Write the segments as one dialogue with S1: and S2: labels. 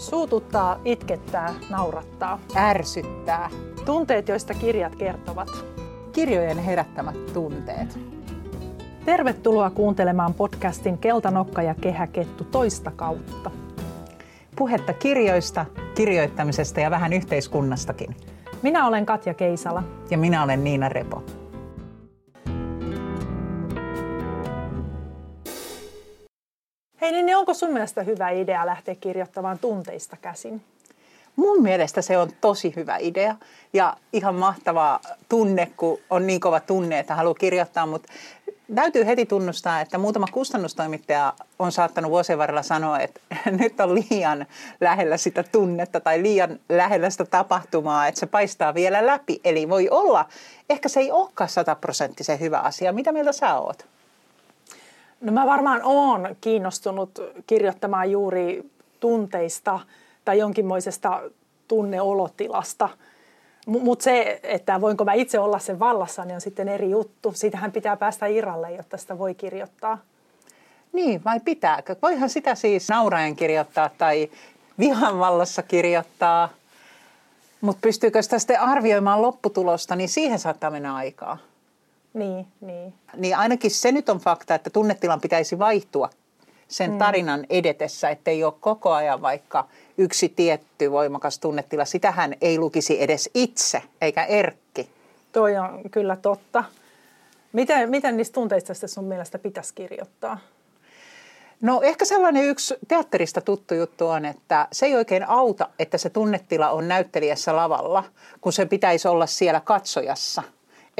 S1: Suututtaa, itkettää, naurattaa.
S2: Ärsyttää.
S1: Tunteet, joista kirjat kertovat.
S2: Kirjojen herättämät tunteet.
S1: Tervetuloa kuuntelemaan podcastin Keltanokka ja kehäkettu toista kautta.
S2: Puhetta kirjoista, kirjoittamisesta ja vähän yhteiskunnastakin.
S1: Minä olen Katja Keisala.
S2: Ja minä olen Niina Repo.
S1: Onko sun mielestä hyvä idea lähteä kirjoittamaan tunteista käsin?
S2: Mun mielestä se on tosi hyvä idea ja ihan mahtava tunne, kun on niin kova tunne, että haluaa kirjoittaa, mutta täytyy heti tunnustaa, että muutama kustannustoimittaja on saattanut vuosien varrella sanoa, että nyt on liian lähellä sitä tunnetta tai liian lähellä sitä tapahtumaa, että se paistaa vielä läpi. Eli voi olla, ehkä se ei olekaan sataprosenttisen hyvä asia. Mitä mieltä sä oot?
S1: No mä varmaan oon kiinnostunut kirjoittamaan juuri tunteista tai jonkinmoisesta tunneolotilasta. Mutta se, että voinko mä itse olla sen vallassa, niin on sitten eri juttu. Siitähän pitää päästä irralle, jotta sitä voi kirjoittaa.
S2: Niin, vai pitääkö? Voihan sitä siis nauraen kirjoittaa tai vihan vallassa kirjoittaa. Mutta pystyykö sitä sitten arvioimaan lopputulosta, niin siihen saattaa mennä aikaa.
S1: Niin, niin.
S2: Niin ainakin se nyt on fakta, että tunnetilan pitäisi vaihtua sen mm. tarinan edetessä, ettei ole koko ajan vaikka yksi tietty voimakas tunnetila. Sitähän ei lukisi edes itse, eikä Erkki.
S1: Toi on kyllä totta. Miten, miten niistä tunteista sun mielestä pitäisi kirjoittaa?
S2: No ehkä sellainen yksi teatterista tuttu juttu on, että se ei oikein auta, että se tunnetila on näyttelijässä lavalla, kun se pitäisi olla siellä katsojassa –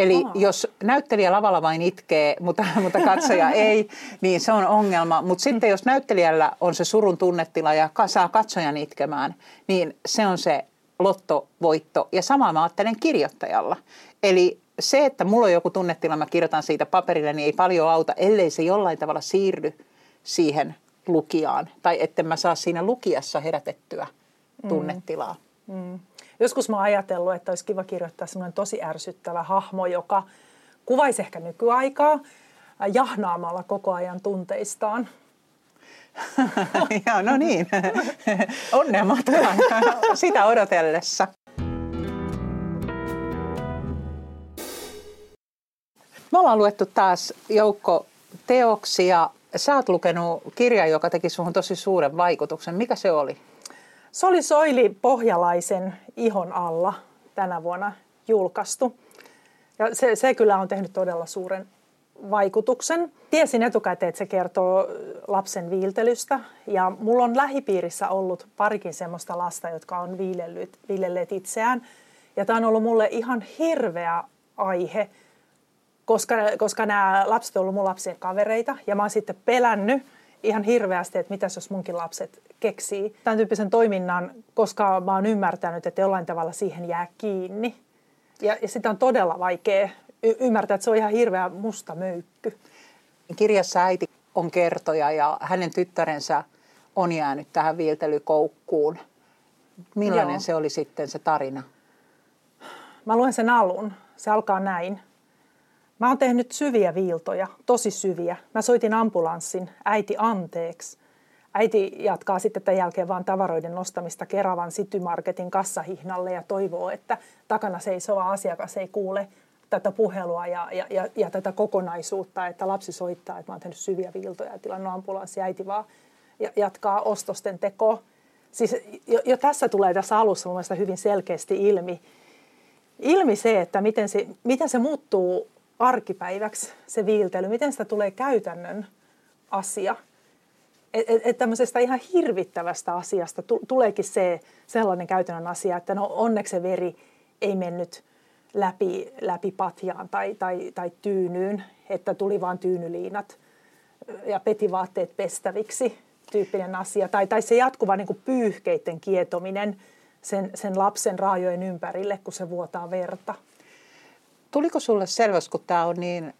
S2: Eli Aha. jos näyttelijä lavalla vain itkee, mutta, mutta katsoja ei, niin se on ongelma. Mutta sitten jos näyttelijällä on se surun tunnetila ja saa katsojan itkemään, niin se on se lottovoitto. Ja samaa mä ajattelen kirjoittajalla. Eli se, että mulla on joku tunnetila, mä kirjoitan siitä paperille, niin ei paljon auta, ellei se jollain tavalla siirry siihen lukijaan. Tai etten mä saa siinä lukijassa herätettyä mm. tunnetilaa. Mm. Mm.
S1: Joskus mä oon ajatellut, että olisi kiva kirjoittaa semmoinen tosi ärsyttävä hahmo, joka kuvaisi ehkä nykyaikaa jahnaamalla koko ajan tunteistaan.
S2: Joo, no niin. Onnea matkaan sitä odotellessa. Me ollaan luettu taas joukko teoksia. Sä oot lukenut kirjan, joka teki suhun tosi suuren vaikutuksen. Mikä se oli?
S1: Se oli Soili Pohjalaisen ihon alla tänä vuonna julkaistu. Ja se, se kyllä on tehnyt todella suuren vaikutuksen. Tiesin etukäteen, että se kertoo lapsen viiltelystä ja mulla on lähipiirissä ollut parikin semmoista lasta, jotka on viilellyt, viilelleet itseään. Ja tämä on ollut mulle ihan hirveä aihe, koska, koska nämä lapset ovat olleet mun lapsien kavereita ja mä oon sitten pelännyt ihan hirveästi, että mitäs jos munkin lapset keksii tämän tyyppisen toiminnan, koska mä oon ymmärtänyt, että jollain tavalla siihen jää kiinni. Ja, ja sitä on todella vaikea y- ymmärtää, että se on ihan hirveä musta möykky.
S2: Kirjassa äiti on kertoja ja hänen tyttärensä on jäänyt tähän viiltelykoukkuun. Millainen Joo. se oli sitten se tarina?
S1: Mä luen sen alun. Se alkaa näin. Mä oon tehnyt syviä viiltoja, tosi syviä. Mä soitin ambulanssin, äiti anteeksi. Äiti jatkaa sitten tämän jälkeen vaan tavaroiden nostamista Keravan Citymarketin kassahihnalle ja toivoo, että takana seisova asiakas ei kuule tätä puhelua ja, ja, ja, ja tätä kokonaisuutta, että lapsi soittaa, että mä oon tehnyt syviä viiltoja ja tilannut ambulanssi. Äiti vaan jatkaa ostosten tekoa. Siis jo, jo tässä tulee tässä alussa mun mielestä hyvin selkeästi ilmi, ilmi se, että miten se, miten se muuttuu arkipäiväksi se viiltely, miten sitä tulee käytännön asia. Että et, tämmöisestä ihan hirvittävästä asiasta tuleekin se sellainen käytännön asia, että no onneksi se veri ei mennyt läpi, läpi patjaan tai, tai, tai tyynyyn, että tuli vain tyynyliinat ja petivaatteet pestäviksi tyyppinen asia. Tai, tai se jatkuva niin pyyhkeiden kietominen sen, sen lapsen raajojen ympärille, kun se vuotaa verta.
S2: Tuliko sulle selväksi, kun tämä on niin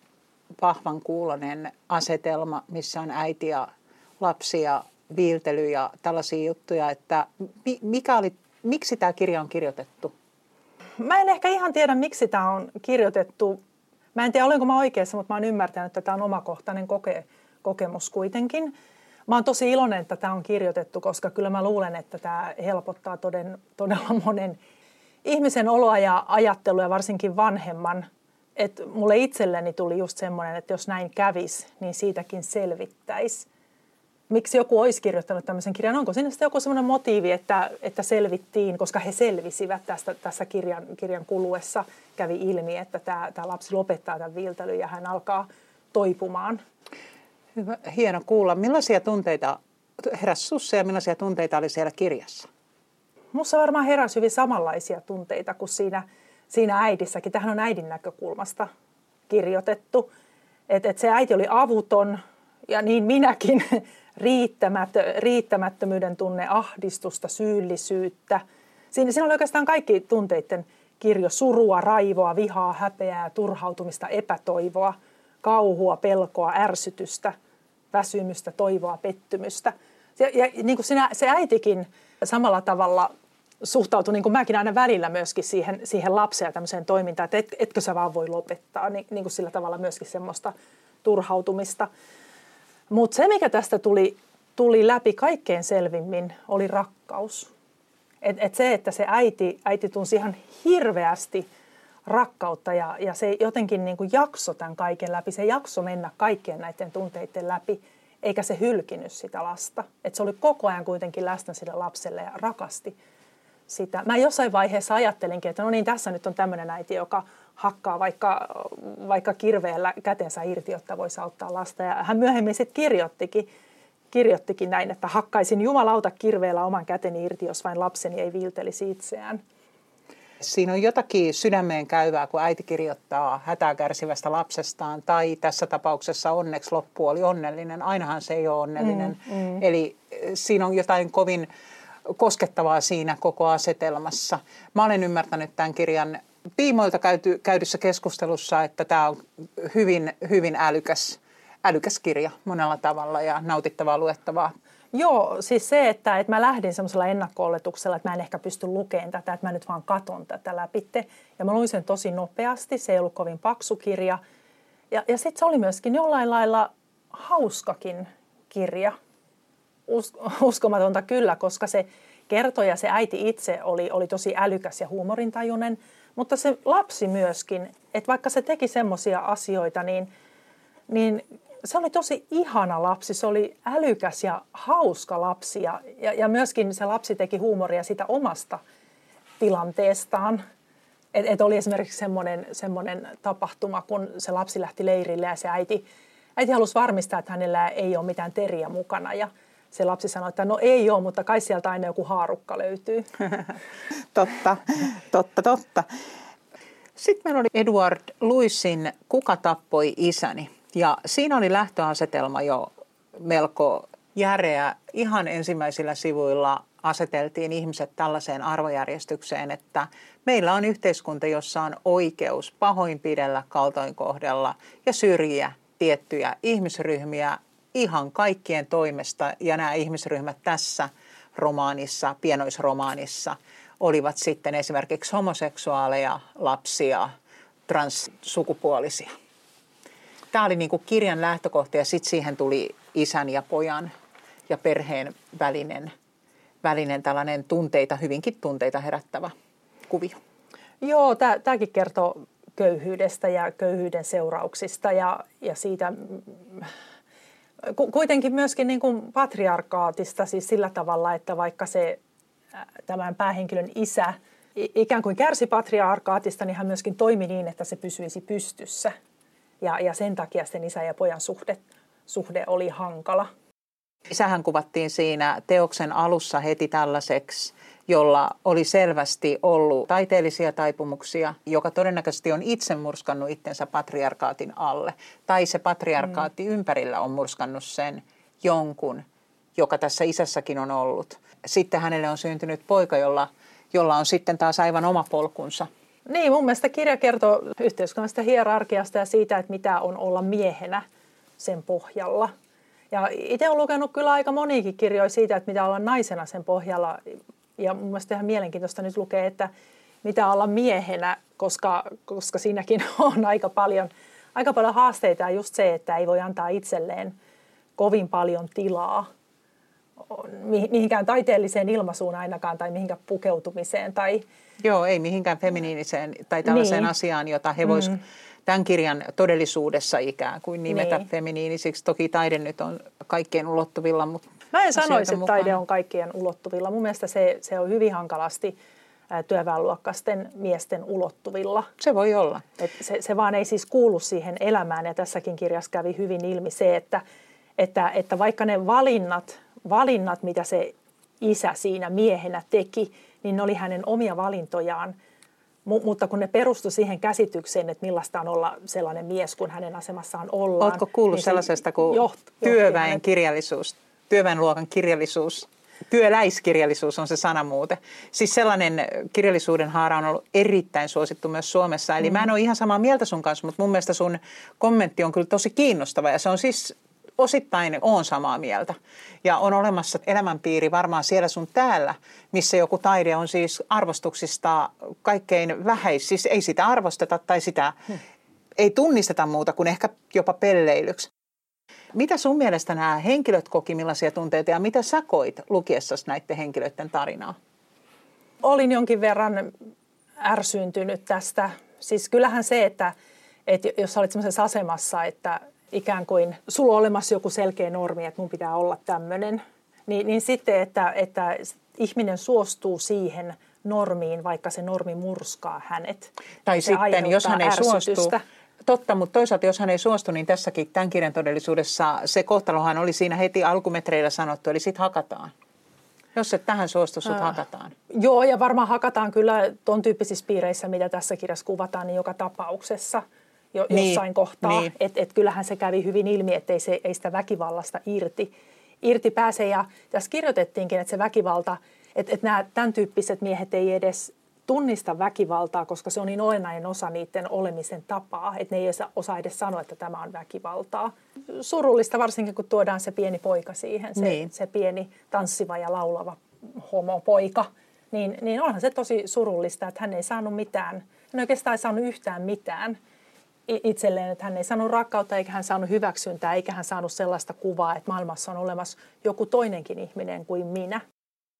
S2: vahvan kuulonen asetelma, missä on äiti ja lapsi ja viiltely ja tällaisia juttuja, että mikä oli, miksi tämä kirja on kirjoitettu?
S1: Mä en ehkä ihan tiedä, miksi tämä on kirjoitettu. Mä en tiedä, olenko mä oikeassa, mutta mä oon ymmärtänyt, että tämä on omakohtainen koke, kokemus kuitenkin. Mä oon tosi iloinen, että tämä on kirjoitettu, koska kyllä mä luulen, että tämä helpottaa toden, todella monen ihmisen oloa ja ajattelua, ja varsinkin vanhemman. Et mulle itselleni tuli just semmoinen, että jos näin kävis, niin siitäkin selvittäisi. Miksi joku olisi kirjoittanut tämmöisen kirjan? Onko siinä sitten joku semmoinen motiivi, että, että selvittiin, koska he selvisivät tästä, tässä kirjan, kirjan kuluessa, kävi ilmi, että tämä, tämä lapsi lopettaa tämän viiltelyn ja hän alkaa toipumaan.
S2: Hyvä, hieno kuulla. Millaisia tunteita heräsi sussa ja millaisia tunteita oli siellä kirjassa?
S1: Minussa varmaan heräsi hyvin samanlaisia tunteita kuin siinä, siinä äidissäkin. Tähän on äidin näkökulmasta kirjoitettu. Että et se äiti oli avuton ja niin minäkin riittämätö, riittämättömyyden tunne, ahdistusta, syyllisyyttä. Siinä, siinä oli oikeastaan kaikki tunteiden kirjo, surua, raivoa, vihaa, häpeää, turhautumista, epätoivoa, kauhua, pelkoa, ärsytystä, väsymystä, toivoa, pettymystä. Ja, ja niin kuin sinä, se äitikin samalla tavalla suhtautui, niin kuin mäkin aina välillä myöskin siihen, siihen lapseen ja tämmöiseen toimintaan, että et, etkö sä vaan voi lopettaa, niin, niin kuin sillä tavalla myöskin semmoista turhautumista. Mutta se, mikä tästä tuli, tuli läpi kaikkein selvimmin, oli rakkaus. Et, et se, että se äiti, äiti tunsi ihan hirveästi rakkautta ja, ja se jotenkin niin kuin jakso tämän kaiken läpi. Se jakso mennä kaikkien näiden tunteiden läpi, eikä se hylkinyt sitä lasta. Et se oli koko ajan kuitenkin läsnä sille lapselle ja rakasti sitä. Mä jossain vaiheessa ajattelinkin, että no niin, tässä nyt on tämmöinen äiti, joka hakkaa vaikka, vaikka kirveellä kätensä irti, jotta voisi auttaa lasta. Ja hän myöhemmin sitten kirjoittikin, kirjoittikin näin, että hakkaisin jumalauta kirveellä oman käteni irti, jos vain lapseni ei viiltelisi itseään.
S2: Siinä on jotakin sydämeen käyvää, kun äiti kirjoittaa hätää kärsivästä lapsestaan, tai tässä tapauksessa onneksi loppu oli onnellinen. Ainahan se ei ole onnellinen. Mm, mm. Eli eh, siinä on jotain kovin koskettavaa siinä koko asetelmassa. Mä olen ymmärtänyt tämän kirjan tiimoilta käyty, käydyssä keskustelussa, että tämä on hyvin, hyvin älykäs, älykäs kirja monella tavalla ja nautittavaa luettavaa.
S1: Joo, siis se, että, että mä lähdin semmoisella ennakko-oletuksella, että mä en ehkä pysty lukemaan tätä, että mä nyt vaan katon tätä läpitte. Ja mä luin sen tosi nopeasti, se ei ollut kovin paksu kirja. Ja, ja sitten se oli myöskin jollain lailla hauskakin kirja. Us, uskomatonta kyllä, koska se kertoja, se äiti itse oli, oli tosi älykäs ja huumorintajuinen – mutta se lapsi myöskin, että vaikka se teki semmoisia asioita, niin, niin se oli tosi ihana lapsi. Se oli älykäs ja hauska lapsi ja, ja, ja myöskin se lapsi teki huumoria sitä omasta tilanteestaan. Et, et oli esimerkiksi semmoinen, semmoinen tapahtuma, kun se lapsi lähti leirille ja se äiti, äiti halusi varmistaa, että hänellä ei ole mitään teriä mukana. Ja se lapsi sanoi, että no ei ole, mutta kai sieltä aina joku haarukka löytyy.
S2: totta, totta, totta. Sitten meillä oli Edward Luisin Kuka tappoi isäni. Ja siinä oli lähtöasetelma jo melko järeä. Ihan ensimmäisillä sivuilla aseteltiin ihmiset tällaiseen arvojärjestykseen, että meillä on yhteiskunta, jossa on oikeus pahoinpidellä, kaltoinkohdella ja syrjiä tiettyjä ihmisryhmiä ihan kaikkien toimesta. Ja nämä ihmisryhmät tässä romaanissa, pienoisromaanissa, olivat sitten esimerkiksi homoseksuaaleja, lapsia, transsukupuolisia. Tämä oli niin kuin kirjan lähtökohta ja sitten siihen tuli isän ja pojan ja perheen välinen, välinen tällainen tunteita, hyvinkin tunteita herättävä kuvio.
S1: Joo, tämäkin kertoo köyhyydestä ja köyhyyden seurauksista ja, ja siitä kuitenkin myöskin niin kuin patriarkaatista siis sillä tavalla, että vaikka se tämän päähenkilön isä ikään kuin kärsi patriarkaatista, niin hän myöskin toimi niin, että se pysyisi pystyssä. Ja, ja sen takia sen isä ja pojan suhde, suhde oli hankala.
S2: Isähän kuvattiin siinä teoksen alussa heti tällaiseksi, jolla oli selvästi ollut taiteellisia taipumuksia, joka todennäköisesti on itse murskannut itsensä patriarkaatin alle. Tai se patriarkaatti mm. ympärillä on murskannut sen jonkun, joka tässä isässäkin on ollut. Sitten hänelle on syntynyt poika, jolla, jolla on sitten taas aivan oma polkunsa.
S1: Niin, mun mielestä kirja kertoo yhteiskunnasta hierarkiasta ja siitä, että mitä on olla miehenä sen pohjalla. Ja itse olen lukenut kyllä aika monikin kirjoja siitä, että mitä olla naisena sen pohjalla. Ja mun mielestä ihan mielenkiintoista nyt lukee, että mitä olla miehenä, koska, koska siinäkin on aika paljon, aika paljon haasteita ja just se, että ei voi antaa itselleen kovin paljon tilaa mihinkään taiteelliseen ilmaisuun ainakaan tai mihinkään pukeutumiseen. Tai...
S2: Joo, ei mihinkään feminiiniseen tai tällaiseen niin. asiaan, jota he voisivat mm. tämän kirjan todellisuudessa ikään kuin nimetä niin. feminiinisiksi. Toki taide nyt on kaikkien ulottuvilla, mutta
S1: Mä en sanoisi, että taide on kaikkien ulottuvilla. Mun mielestä se, se on hyvin hankalasti työväenluokkaisten miesten ulottuvilla.
S2: Se voi olla.
S1: Et se, se vaan ei siis kuulu siihen elämään ja tässäkin kirjassa kävi hyvin ilmi se, että, että, että vaikka ne valinnat, valinnat, mitä se isä siinä miehenä teki, niin ne oli hänen omia valintojaan. M- mutta kun ne perustu siihen käsitykseen, että millaista on olla sellainen mies, kun hänen asemassaan ollaan.
S2: Oletko kuullut niin sellaisesta kuin joht, työväen kirjallisuus, työväenluokan kirjallisuus? Työläiskirjallisuus on se sanamuute. Siis sellainen kirjallisuuden haara on ollut erittäin suosittu myös Suomessa. Eli mm. mä en ole ihan samaa mieltä sun kanssa, mutta mun mielestä sun kommentti on kyllä tosi kiinnostava. Ja se on siis osittain on samaa mieltä. Ja on olemassa elämänpiiri varmaan siellä sun täällä, missä joku taide on siis arvostuksista kaikkein vähäis. Siis ei sitä arvosteta tai sitä hmm. ei tunnisteta muuta kuin ehkä jopa pelleilyksi. Mitä sun mielestä nämä henkilöt koki, millaisia tunteita ja mitä sä koit lukiessasi näiden henkilöiden tarinaa?
S1: Olin jonkin verran ärsyyntynyt tästä. Siis kyllähän se, että, että jos olit sellaisessa asemassa, että ikään kuin sulla on olemassa joku selkeä normi, että mun pitää olla tämmöinen, niin, niin sitten, että, että ihminen suostuu siihen normiin, vaikka se normi murskaa hänet.
S2: Tai sitten, jos hän ei suostu, Totta, mutta toisaalta jos hän ei suostu, niin tässäkin tämän kirjan todellisuudessa se kohtalohan oli siinä heti alkumetreillä sanottu, eli sitten hakataan. Jos et tähän suostu, sut äh, hakataan.
S1: Joo, ja varmaan hakataan kyllä tuon tyyppisissä piireissä, mitä tässä kirjassa kuvataan, niin joka tapauksessa jo, niin, jossain kohtaa. Niin. Että et kyllähän se kävi hyvin ilmi, että ei, se, ei sitä väkivallasta irti, irti pääse. Ja tässä kirjoitettiinkin, että se väkivalta, että, että nämä tämän tyyppiset miehet ei edes tunnista väkivaltaa, koska se on niin olennainen osa niiden olemisen tapaa, että ne ei osaa edes sanoa, että tämä on väkivaltaa. Surullista varsinkin, kun tuodaan se pieni poika siihen, se, niin. se pieni tanssiva ja laulava homopoika. Niin, niin onhan se tosi surullista, että hän ei saanut mitään, hän ei oikeastaan saanut yhtään mitään itselleen, että hän ei saanut rakkautta eikä hän saanut hyväksyntää eikä hän saanut sellaista kuvaa, että maailmassa on olemassa joku toinenkin ihminen kuin minä.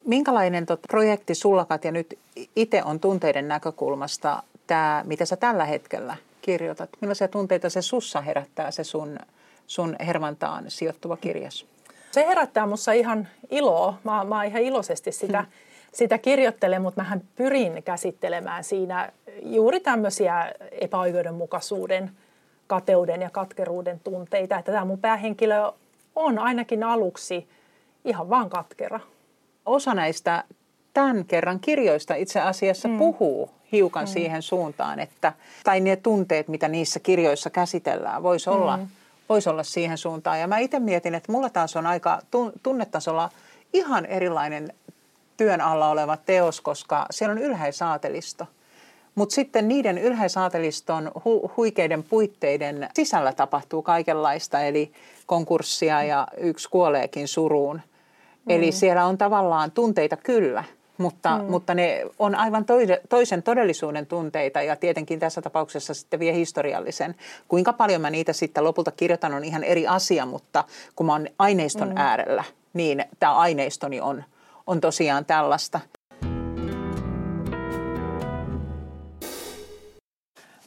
S2: Minkälainen tot projekti sulla, Katja, nyt itse on tunteiden näkökulmasta tämä, mitä sä tällä hetkellä kirjoitat? Millaisia tunteita se sussa herättää, se sun, sun Hervantaan sijoittuva kirjas?
S1: Se herättää minussa ihan iloa. Mä, mä ihan iloisesti sitä, hmm. sitä kirjoittelen, mutta mähän pyrin käsittelemään siinä juuri tämmöisiä epäoikeudenmukaisuuden, kateuden ja katkeruuden tunteita. Että tämä mun päähenkilö on ainakin aluksi ihan vaan katkera
S2: osa näistä tämän kerran kirjoista itse asiassa mm. puhuu hiukan mm. siihen suuntaan, että, tai ne tunteet, mitä niissä kirjoissa käsitellään, voisi mm. olla, vois olla siihen suuntaan. Ja mä itse mietin, että mulla taas on aika tunnetasolla ihan erilainen työn alla oleva teos, koska siellä on ylhäisaatelisto. Mutta sitten niiden ylhäisaateliston hu- huikeiden puitteiden sisällä tapahtuu kaikenlaista, eli konkurssia ja yksi kuoleekin suruun. Eli mm. siellä on tavallaan tunteita kyllä, mutta, mm. mutta ne on aivan toise, toisen todellisuuden tunteita ja tietenkin tässä tapauksessa sitten vie historiallisen. Kuinka paljon mä niitä sitten lopulta kirjoitan on ihan eri asia, mutta kun mä oon aineiston mm. äärellä, niin tämä aineistoni on, on tosiaan tällaista.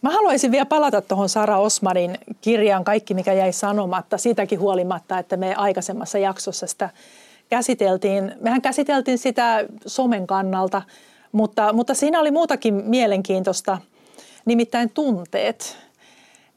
S1: Mä haluaisin vielä palata tuohon Sara Osmanin kirjaan Kaikki, mikä jäi sanomatta, siitäkin huolimatta, että me aikaisemmassa jaksossa sitä käsiteltiin, mehän käsiteltiin sitä somen kannalta, mutta, mutta siinä oli muutakin mielenkiintoista, nimittäin tunteet.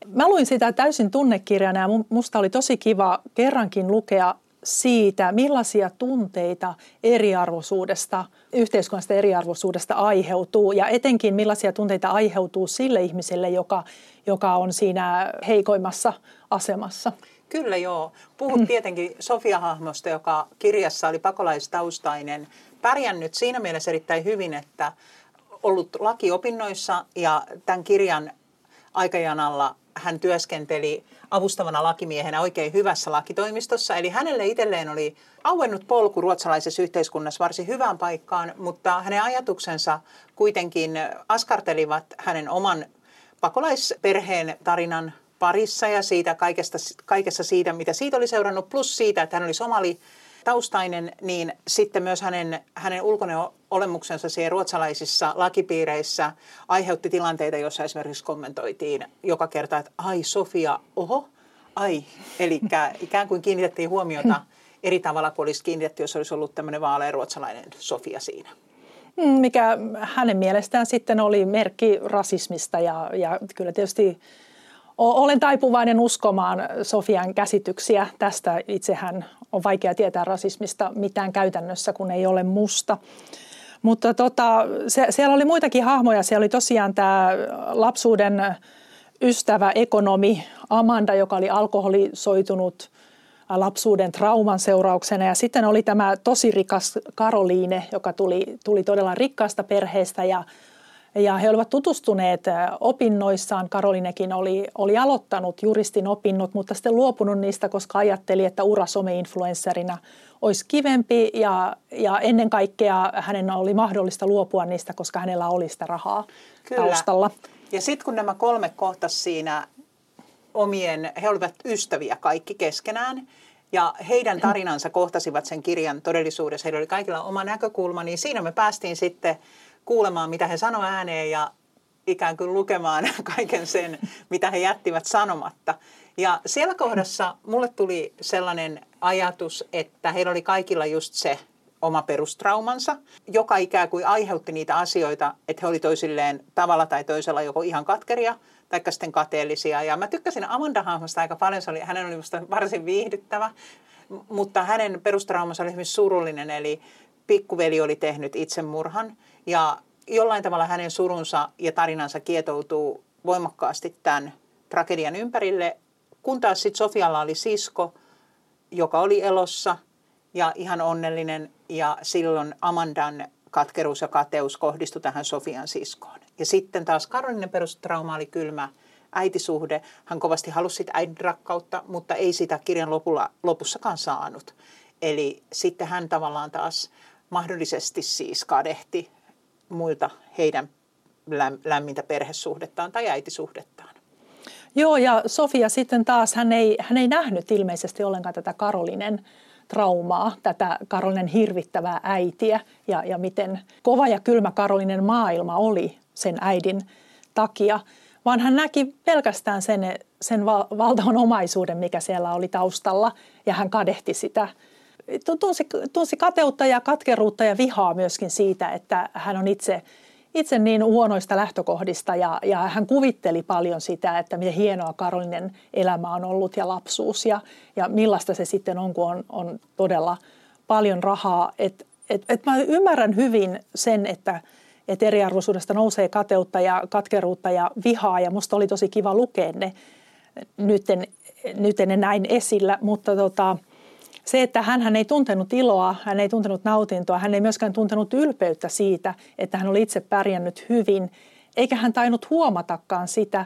S1: Mä luin sitä täysin tunnekirjana ja musta oli tosi kiva kerrankin lukea siitä, millaisia tunteita eriarvoisuudesta, yhteiskunnasta eriarvoisuudesta aiheutuu ja etenkin millaisia tunteita aiheutuu sille ihmiselle, joka, joka on siinä heikoimmassa asemassa.
S2: Kyllä joo. Puhut mm. tietenkin Sofia-hahmosta, joka kirjassa oli pakolaistaustainen, pärjännyt siinä mielessä erittäin hyvin, että ollut lakiopinnoissa ja tämän kirjan aikajanalla hän työskenteli avustavana lakimiehenä oikein hyvässä lakitoimistossa. Eli hänelle itselleen oli auennut polku ruotsalaisessa yhteiskunnassa varsin hyvään paikkaan, mutta hänen ajatuksensa kuitenkin askartelivat hänen oman pakolaisperheen tarinan parissa ja siitä kaikesta, kaikessa siitä, mitä siitä oli seurannut, plus siitä, että hän oli somali taustainen, niin sitten myös hänen, hänen ulkoinen olemuksensa siellä ruotsalaisissa lakipiireissä aiheutti tilanteita, joissa esimerkiksi kommentoitiin joka kerta, että ai Sofia, oho, ai. Eli ikään kuin kiinnitettiin huomiota eri tavalla kuin olisi kiinnitetty, jos olisi ollut tämmöinen vaalea ruotsalainen Sofia siinä.
S1: Mm, mikä hänen mielestään sitten oli merkki rasismista ja, ja kyllä tietysti olen taipuvainen uskomaan Sofian käsityksiä tästä. Itsehän on vaikea tietää rasismista mitään käytännössä, kun ei ole musta. Mutta tota, se, siellä oli muitakin hahmoja. Siellä oli tosiaan tämä lapsuuden ystävä, ekonomi Amanda, joka oli alkoholisoitunut lapsuuden trauman seurauksena. Ja sitten oli tämä tosi rikas Karoliine, joka tuli, tuli todella rikkaasta perheestä ja ja he olivat tutustuneet opinnoissaan. Karolinekin oli, oli aloittanut juristin opinnot, mutta sitten luopunut niistä, koska ajatteli, että ura some-influencerina olisi kivempi ja, ja ennen kaikkea hänen oli mahdollista luopua niistä, koska hänellä oli sitä rahaa Kyllä. taustalla.
S2: Ja sitten kun nämä kolme kohtas siinä omien, he olivat ystäviä kaikki keskenään, ja heidän tarinansa kohtasivat sen kirjan todellisuudessa, heillä oli kaikilla oma näkökulma, niin siinä me päästiin sitten kuulemaan, mitä he sanoivat ääneen ja ikään kuin lukemaan kaiken sen, mitä he jättivät sanomatta. Ja siellä kohdassa mulle tuli sellainen ajatus, että heillä oli kaikilla just se oma perustraumansa, joka ikään kuin aiheutti niitä asioita, että he oli toisilleen tavalla tai toisella joko ihan katkeria tai sitten kateellisia. Ja mä tykkäsin Amanda hahmosta aika paljon, se oli, hänen oli musta varsin viihdyttävä, mutta hänen perustraumansa oli hyvin surullinen, eli pikkuveli oli tehnyt itsemurhan ja jollain tavalla hänen surunsa ja tarinansa kietoutuu voimakkaasti tämän tragedian ympärille, kun taas sitten Sofialla oli sisko, joka oli elossa ja ihan onnellinen ja silloin Amandan katkeruus ja kateus kohdistui tähän Sofian siskoon. Ja sitten taas Karolinen perustrauma oli kylmä äitisuhde. Hän kovasti halusi sitä äidin rakkautta, mutta ei sitä kirjan lopulla, lopussakaan saanut. Eli sitten hän tavallaan taas mahdollisesti siis kadehti muilta heidän lämmintä perhesuhdettaan tai äitisuhdettaan.
S1: Joo, ja Sofia sitten taas, hän ei, hän ei nähnyt ilmeisesti ollenkaan tätä Karolinen traumaa, tätä Karolinen hirvittävää äitiä ja, ja miten kova ja kylmä Karolinen maailma oli sen äidin takia, vaan hän näki pelkästään sen, sen valtavan omaisuuden, mikä siellä oli taustalla ja hän kadehti sitä tunsi, tunsi kateutta ja katkeruutta ja vihaa myöskin siitä, että hän on itse, itse niin huonoista lähtökohdista ja, ja hän kuvitteli paljon sitä, että miten hienoa Karolinen elämä on ollut ja lapsuus ja, ja millaista se sitten on, kun on, on todella paljon rahaa. Et, et, et mä ymmärrän hyvin sen, että et eriarvoisuudesta nousee kateutta ja katkeruutta ja vihaa ja musta oli tosi kiva lukea ne. Nyt en, nyt en näin esillä, mutta tota, se, että hän ei tuntenut iloa, hän ei tuntenut nautintoa, hän ei myöskään tuntenut ylpeyttä siitä, että hän oli itse pärjännyt hyvin, eikä hän tainnut huomatakaan sitä,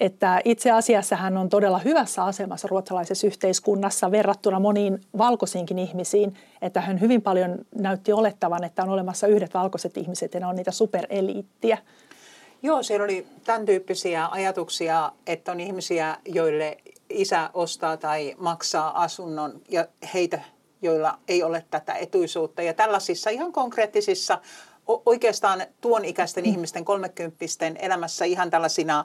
S1: että itse asiassa hän on todella hyvässä asemassa ruotsalaisessa yhteiskunnassa verrattuna moniin valkoisiinkin ihmisiin, että hän hyvin paljon näytti olettavan, että on olemassa yhdet valkoiset ihmiset ja ne on niitä supereliittiä.
S2: Joo, siellä oli tämän tyyppisiä ajatuksia, että on ihmisiä, joille isä ostaa tai maksaa asunnon ja heitä, joilla ei ole tätä etuisuutta. Ja tällaisissa ihan konkreettisissa, oikeastaan tuon ikäisten mm. ihmisten kolmekymppisten elämässä ihan tällaisina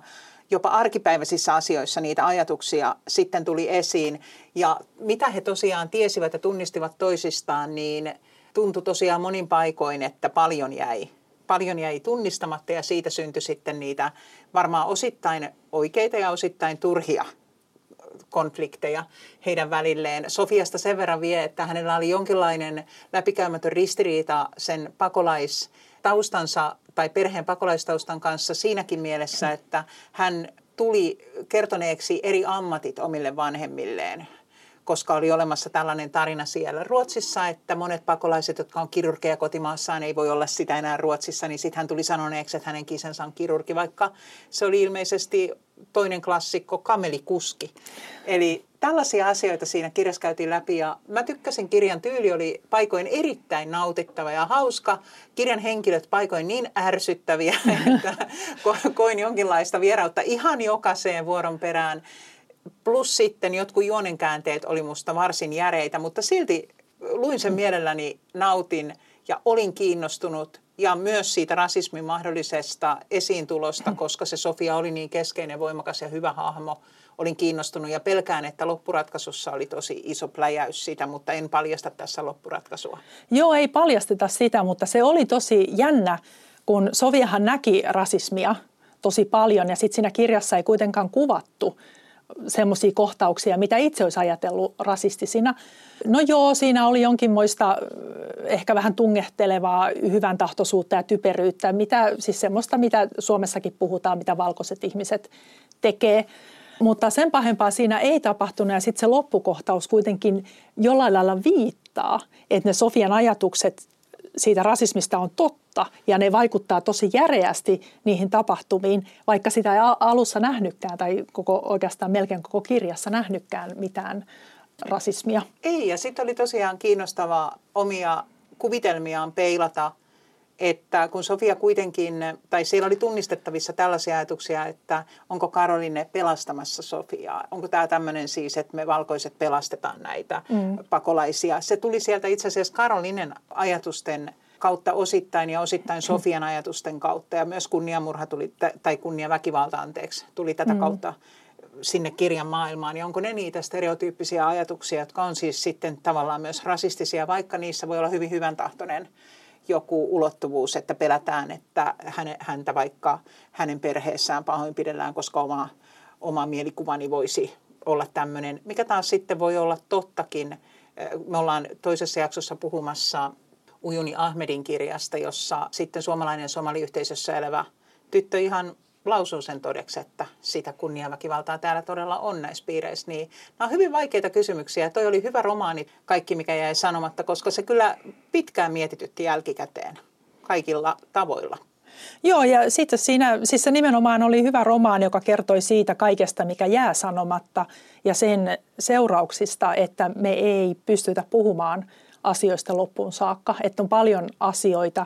S2: jopa arkipäiväisissä asioissa niitä ajatuksia sitten tuli esiin. Ja mitä he tosiaan tiesivät ja tunnistivat toisistaan, niin tuntui tosiaan monin paikoin, että paljon jäi paljon jäi tunnistamatta ja siitä syntyi sitten niitä varmaan osittain oikeita ja osittain turhia konflikteja heidän välilleen. Sofiasta sen verran vie, että hänellä oli jonkinlainen läpikäymätön ristiriita sen pakolaistaustansa tai perheen pakolaistaustan kanssa siinäkin mielessä, että hän tuli kertoneeksi eri ammatit omille vanhemmilleen koska oli olemassa tällainen tarina siellä Ruotsissa, että monet pakolaiset, jotka on kirurgeja kotimaassaan, ei voi olla sitä enää Ruotsissa, niin sitten hän tuli sanoneeksi, että hänen kisensä on kirurgi, vaikka se oli ilmeisesti toinen klassikko, kamelikuski. Eli tällaisia asioita siinä kirjassa käytiin läpi ja mä tykkäsin kirjan tyyli oli paikoin erittäin nautittava ja hauska. Kirjan henkilöt paikoin niin ärsyttäviä, että koin jonkinlaista vierautta ihan jokaiseen vuoron perään. Plus sitten jotkut juonenkäänteet oli musta varsin järeitä, mutta silti luin sen mielelläni, nautin ja olin kiinnostunut ja myös siitä rasismin mahdollisesta esiintulosta, koska se Sofia oli niin keskeinen, voimakas ja hyvä hahmo. Olin kiinnostunut ja pelkään, että loppuratkaisussa oli tosi iso pläjäys sitä, mutta en paljasta tässä loppuratkaisua.
S1: Joo, ei paljasteta sitä, mutta se oli tosi jännä, kun Sofiahan näki rasismia tosi paljon ja sitten siinä kirjassa ei kuitenkaan kuvattu semmoisia kohtauksia, mitä itse olisi ajatellut rasistisina. No joo, siinä oli jonkinmoista ehkä vähän tungettelevaa hyvän tahtoisuutta ja typeryyttä, mitä, siis semmoista, mitä Suomessakin puhutaan, mitä valkoiset ihmiset tekee. Mutta sen pahempaa siinä ei tapahtunut ja sitten se loppukohtaus kuitenkin jollain lailla viittaa, että ne Sofian ajatukset siitä rasismista on totta ja ne vaikuttaa tosi järeästi niihin tapahtumiin, vaikka sitä ei alussa nähnytkään tai koko, oikeastaan melkein koko kirjassa nähnytkään mitään rasismia.
S2: Ei, ja sitten oli tosiaan kiinnostavaa omia kuvitelmiaan peilata, että kun Sofia kuitenkin, tai siellä oli tunnistettavissa tällaisia ajatuksia, että onko Karoline pelastamassa Sofiaa, onko tämä tämmöinen siis, että me valkoiset pelastetaan näitä mm. pakolaisia. Se tuli sieltä itse asiassa Karolinen ajatusten kautta osittain ja osittain Sofian ajatusten kautta ja myös kunniamurha tuli, tai kunniaväkivalta anteeksi, tuli tätä mm. kautta sinne kirjan maailmaan, niin onko ne niitä stereotyyppisiä ajatuksia, jotka on siis sitten tavallaan myös rasistisia, vaikka niissä voi olla hyvin hyvän tahtoinen joku ulottuvuus, että pelätään, että häntä vaikka hänen perheessään pahoinpidellään, koska oma, oma mielikuvani voisi olla tämmöinen, mikä taas sitten voi olla tottakin. Me ollaan toisessa jaksossa puhumassa Ujuni Ahmedin kirjasta, jossa sitten suomalainen somaliyhteisössä elävä tyttö ihan lausuu sen todeksi, että sitä kunniaväkivaltaa täällä todella on näissä piireissä. Niin nämä on hyvin vaikeita kysymyksiä. Toi oli hyvä romaani, kaikki mikä jäi sanomatta, koska se kyllä pitkään mietitytti jälkikäteen kaikilla tavoilla.
S1: Joo, ja sitten siinä, siis se nimenomaan oli hyvä romaani, joka kertoi siitä kaikesta, mikä jää sanomatta ja sen seurauksista, että me ei pystytä puhumaan asioista loppuun saakka. Että on paljon asioita,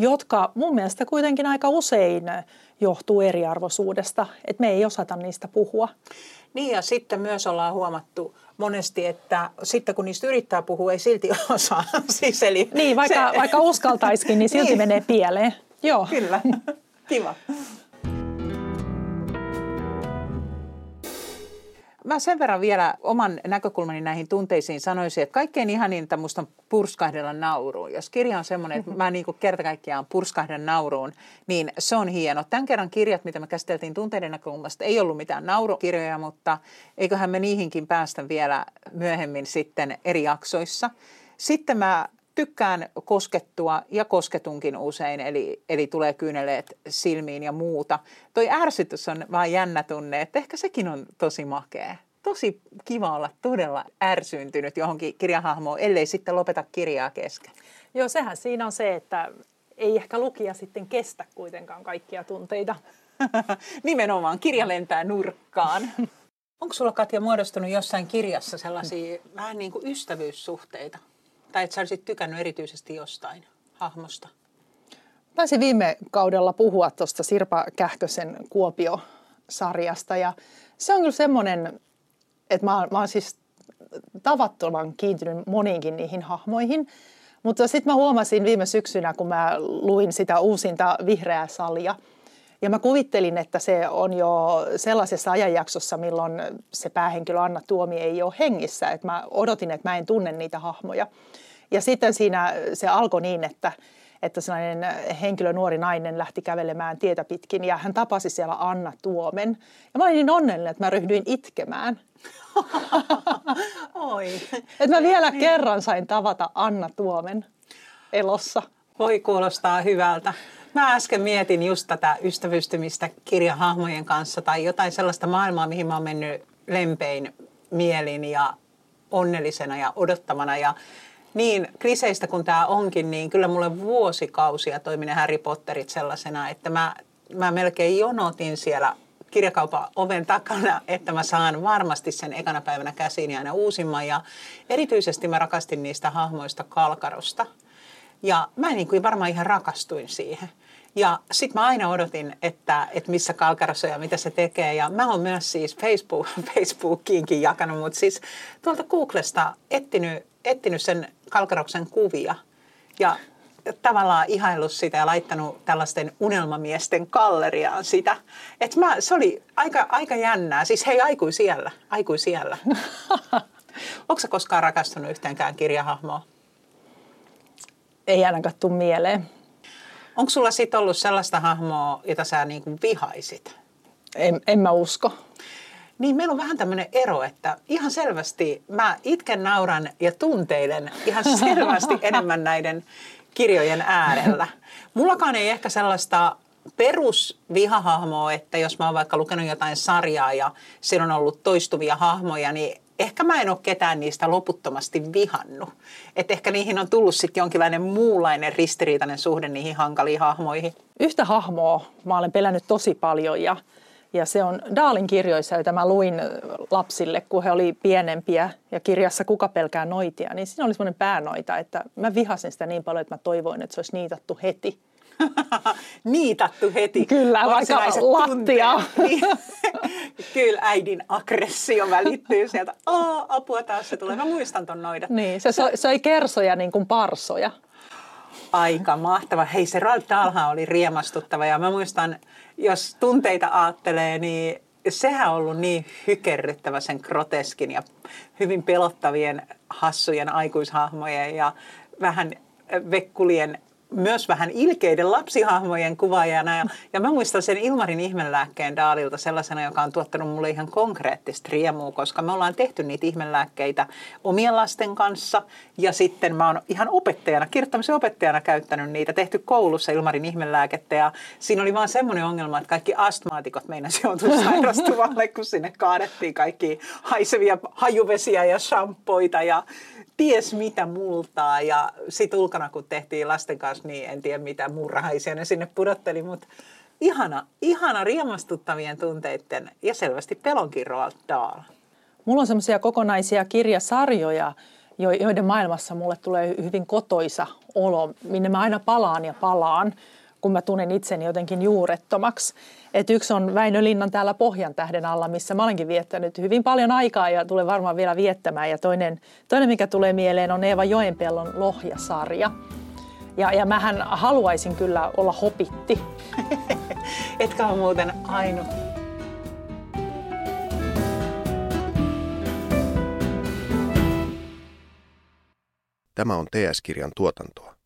S1: jotka mun mielestä kuitenkin aika usein johtuu eriarvoisuudesta, että me ei osata niistä puhua.
S2: Niin ja sitten myös ollaan huomattu monesti, että sitten kun niistä yrittää puhua, ei silti osaa. siis
S1: eli niin, vaikka, se... vaikka uskaltaisikin, niin silti niin. menee pieleen.
S2: Joo. Kyllä, kiva. Mä sen verran vielä oman näkökulmani näihin tunteisiin sanoisin, että kaikkein ihaninta musta on purskahdella nauruun. Jos kirja on semmoinen, että mä niin kerta kaikkiaan purskahdan nauruun, niin se on hieno. Tämän kerran kirjat, mitä me käsiteltiin tunteiden näkökulmasta, ei ollut mitään naurukirjoja, mutta eiköhän me niihinkin päästä vielä myöhemmin sitten eri jaksoissa. Sitten mä tykkään koskettua ja kosketunkin usein, eli, eli tulee kyyneleet silmiin ja muuta. Toi ärsytys on vaan jännä tunne, että ehkä sekin on tosi makea. Tosi kiva olla todella ärsyyntynyt johonkin kirjahahmoon, ellei sitten lopeta kirjaa kesken.
S1: Joo, sehän siinä on se, että ei ehkä lukija sitten kestä kuitenkaan kaikkia tunteita.
S2: Nimenomaan, kirja lentää nurkkaan. Onko sulla Katja muodostunut jossain kirjassa sellaisia vähän niin kuin ystävyyssuhteita? Tai että sä olisit tykännyt erityisesti jostain hahmosta?
S1: Taisin viime kaudella puhua tuosta Sirpa Kähkösen Kuopio-sarjasta ja se on kyllä semmoinen, että mä, mä oon siis tavattoman kiintynyt moniinkin niihin hahmoihin. Mutta sitten mä huomasin viime syksynä, kun mä luin sitä uusinta Vihreää salia, ja mä kuvittelin, että se on jo sellaisessa ajanjaksossa, milloin se päähenkilö Anna Tuomi ei ole hengissä. Että mä odotin, että mä en tunne niitä hahmoja. Ja sitten siinä se alkoi niin, että, että sellainen henkilö, nuori nainen, lähti kävelemään tietä pitkin ja hän tapasi siellä Anna Tuomen. Ja mä olin niin onnellinen, että mä ryhdyin itkemään.
S2: Oi.
S1: Että mä vielä niin. kerran sain tavata Anna Tuomen elossa.
S2: Voi kuulostaa hyvältä. Mä äsken mietin just tätä ystävystymistä kirjahahmojen kanssa tai jotain sellaista maailmaa, mihin mä oon mennyt lempein mielin ja onnellisena ja odottavana. Ja niin kriseistä kuin tämä onkin, niin kyllä mulle vuosikausia toiminen Harry Potterit sellaisena, että mä, mä melkein jonotin siellä kirjakaupan oven takana, että mä saan varmasti sen ekana päivänä käsiin ja aina uusimman. Ja erityisesti mä rakastin niistä hahmoista Kalkarosta. Ja mä niin kuin varmaan ihan rakastuin siihen. Ja sitten mä aina odotin, että, että missä Kalkarossa ja mitä se tekee. Ja mä oon myös siis Facebook, Facebookiinkin jakanut, mutta siis tuolta Googlesta etsinyt, etsinyt sen Kalkaroksen kuvia ja tavallaan ihaillut sitä ja laittanut tällaisten unelmamiesten galleriaan sitä. Et mä, se oli aika, aika jännää. Siis hei, aikuisiellä. aikuisiellä. Onko koskaan rakastunut yhteenkään kirjahahmoa?
S1: Ei ainakaan tule mieleen.
S2: Onko sulla sitten ollut sellaista hahmoa, jota sä niin kuin vihaisit?
S1: En, en mä usko.
S2: Niin, meillä on vähän tämmöinen ero, että ihan selvästi mä itken, nauran ja tunteilen ihan selvästi enemmän näiden kirjojen äärellä. Mullakaan ei ehkä sellaista perusvihahahmoa, että jos mä oon vaikka lukenut jotain sarjaa ja siinä on ollut toistuvia hahmoja, niin ehkä mä en ole ketään niistä loputtomasti vihannut. Että ehkä niihin on tullut sitten jonkinlainen muunlainen ristiriitainen suhde niihin hankaliin hahmoihin.
S1: Yhtä hahmoa mä olen pelännyt tosi paljon ja, ja se on Daalin kirjoissa, joita mä luin lapsille, kun he oli pienempiä ja kirjassa Kuka pelkää noitia, niin siinä oli semmoinen päänoita, että mä vihasin sitä niin paljon, että mä toivoin, että se olisi niitattu heti.
S2: Niitattu heti.
S1: Kyllä, vaikka lattia. Niin.
S2: Kyllä äidin aggressio välittyy sieltä. Oh, apua taas se tulee. Mä muistan ton noida.
S1: Niin, se söi, söi kersoja niin kuin parsoja.
S2: Aika mahtava. Hei, se Roald Dahlhan oli riemastuttava ja mä muistan, jos tunteita ajattelee, niin sehän on ollut niin hykerryttävä sen groteskin ja hyvin pelottavien hassujen aikuishahmojen ja vähän vekkulien myös vähän ilkeiden lapsihahmojen kuvaajana. Ja, ja mä muistan sen Ilmarin ihmelääkkeen Daalilta sellaisena, joka on tuottanut mulle ihan konkreettista riemua, koska me ollaan tehty niitä ihmelääkkeitä omien lasten kanssa. Ja sitten mä oon ihan opettajana, kirjoittamisen opettajana käyttänyt niitä, tehty koulussa Ilmarin ihmelääkettä. Ja siinä oli vaan semmoinen ongelma, että kaikki astmaatikot meinasi joutua sairastuvalle, kun sinne kaadettiin kaikki haisevia hajuvesiä ja shampoita ja ties mitä multaa ja sitten ulkona kun tehtiin lasten kanssa, niin en tiedä mitä murrahaisia ne sinne pudotteli, mutta ihana, ihana riemastuttavien tunteiden ja selvästi pelonkin Roald Dahl.
S1: Mulla on semmoisia kokonaisia kirjasarjoja, joiden maailmassa mulle tulee hyvin kotoisa olo, minne mä aina palaan ja palaan kun mä tunnen itseni jotenkin juurettomaksi. Et yksi on Väinö Linnan täällä Pohjan tähden alla, missä mä olenkin viettänyt hyvin paljon aikaa ja tulee varmaan vielä viettämään. Ja toinen, toinen mikä tulee mieleen, on Eeva Joenpellon Lohja-sarja. Ja, ja mähän haluaisin kyllä olla hopitti.
S2: Etkä ole muuten ainut.
S3: Tämä on TS-kirjan tuotantoa.